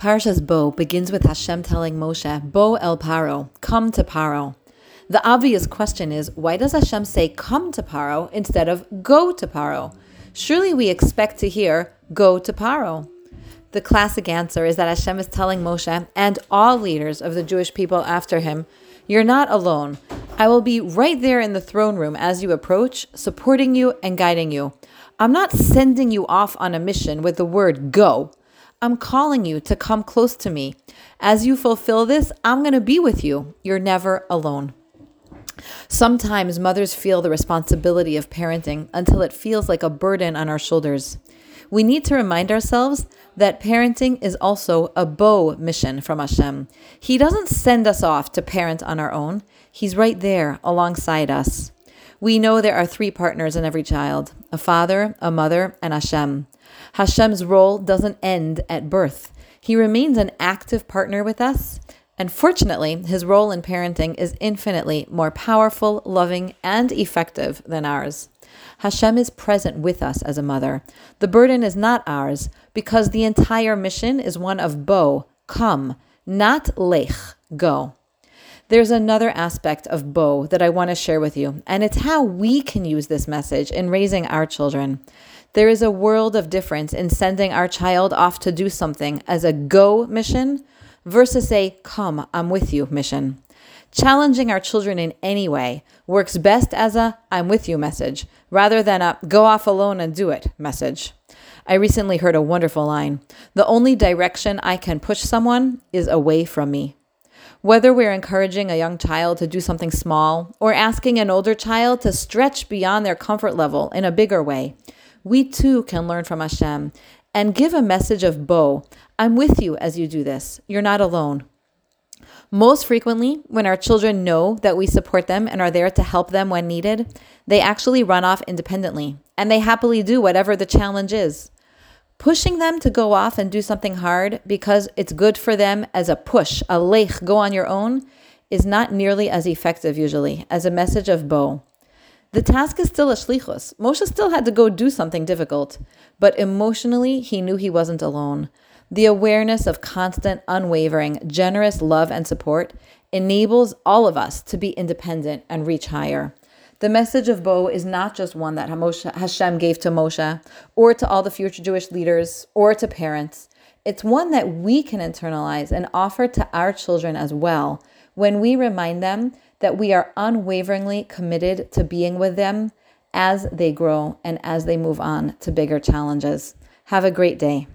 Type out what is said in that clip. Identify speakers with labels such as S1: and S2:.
S1: Parshas Bo begins with Hashem telling Moshe, Bo el Paro, come to Paro. The obvious question is, why does Hashem say come to Paro instead of go to Paro? Surely we expect to hear go to Paro. The classic answer is that Hashem is telling Moshe and all leaders of the Jewish people after him, You're not alone. I will be right there in the throne room as you approach, supporting you and guiding you. I'm not sending you off on a mission with the word go. I'm calling you to come close to me. As you fulfill this, I'm going to be with you. You're never alone. Sometimes mothers feel the responsibility of parenting until it feels like a burden on our shoulders. We need to remind ourselves that parenting is also a Bo mission from Hashem. He doesn't send us off to parent on our own, He's right there alongside us. We know there are three partners in every child a father, a mother, and Hashem. Hashem's role doesn't end at birth. He remains an active partner with us. And fortunately, his role in parenting is infinitely more powerful, loving, and effective than ours. Hashem is present with us as a mother. The burden is not ours because the entire mission is one of bo, come, not lech, go. There's another aspect of Bo that I want to share with you, and it's how we can use this message in raising our children. There is a world of difference in sending our child off to do something as a go mission versus a come, I'm with you mission. Challenging our children in any way works best as a I'm with you message rather than a go off alone and do it message. I recently heard a wonderful line The only direction I can push someone is away from me. Whether we're encouraging a young child to do something small or asking an older child to stretch beyond their comfort level in a bigger way, we too can learn from Hashem and give a message of Bo. I'm with you as you do this. You're not alone. Most frequently, when our children know that we support them and are there to help them when needed, they actually run off independently and they happily do whatever the challenge is. Pushing them to go off and do something hard because it's good for them as a push, a lech, go on your own, is not nearly as effective usually as a message of bo. The task is still a shlichus. Moshe still had to go do something difficult, but emotionally he knew he wasn't alone. The awareness of constant, unwavering, generous love and support enables all of us to be independent and reach higher. The message of Bo is not just one that Hashem gave to Moshe or to all the future Jewish leaders or to parents. It's one that we can internalize and offer to our children as well when we remind them that we are unwaveringly committed to being with them as they grow and as they move on to bigger challenges. Have a great day.